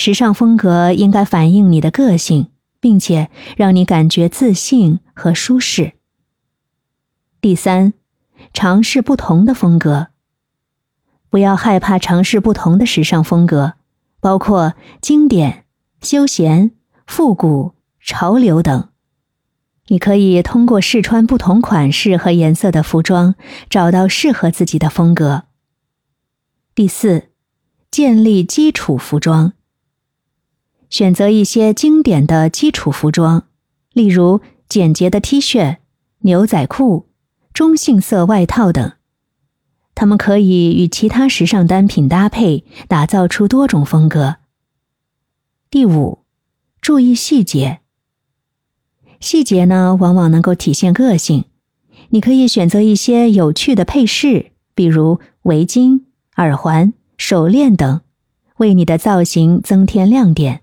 时尚风格应该反映你的个性，并且让你感觉自信和舒适。第三，尝试不同的风格，不要害怕尝试不同的时尚风格，包括经典、休闲、复古、潮流等。你可以通过试穿不同款式和颜色的服装，找到适合自己的风格。第四，建立基础服装。选择一些经典的基础服装，例如简洁的 T 恤、牛仔裤、中性色外套等，它们可以与其他时尚单品搭配，打造出多种风格。第五，注意细节。细节呢，往往能够体现个性。你可以选择一些有趣的配饰，比如围巾、耳环、手链等，为你的造型增添亮点。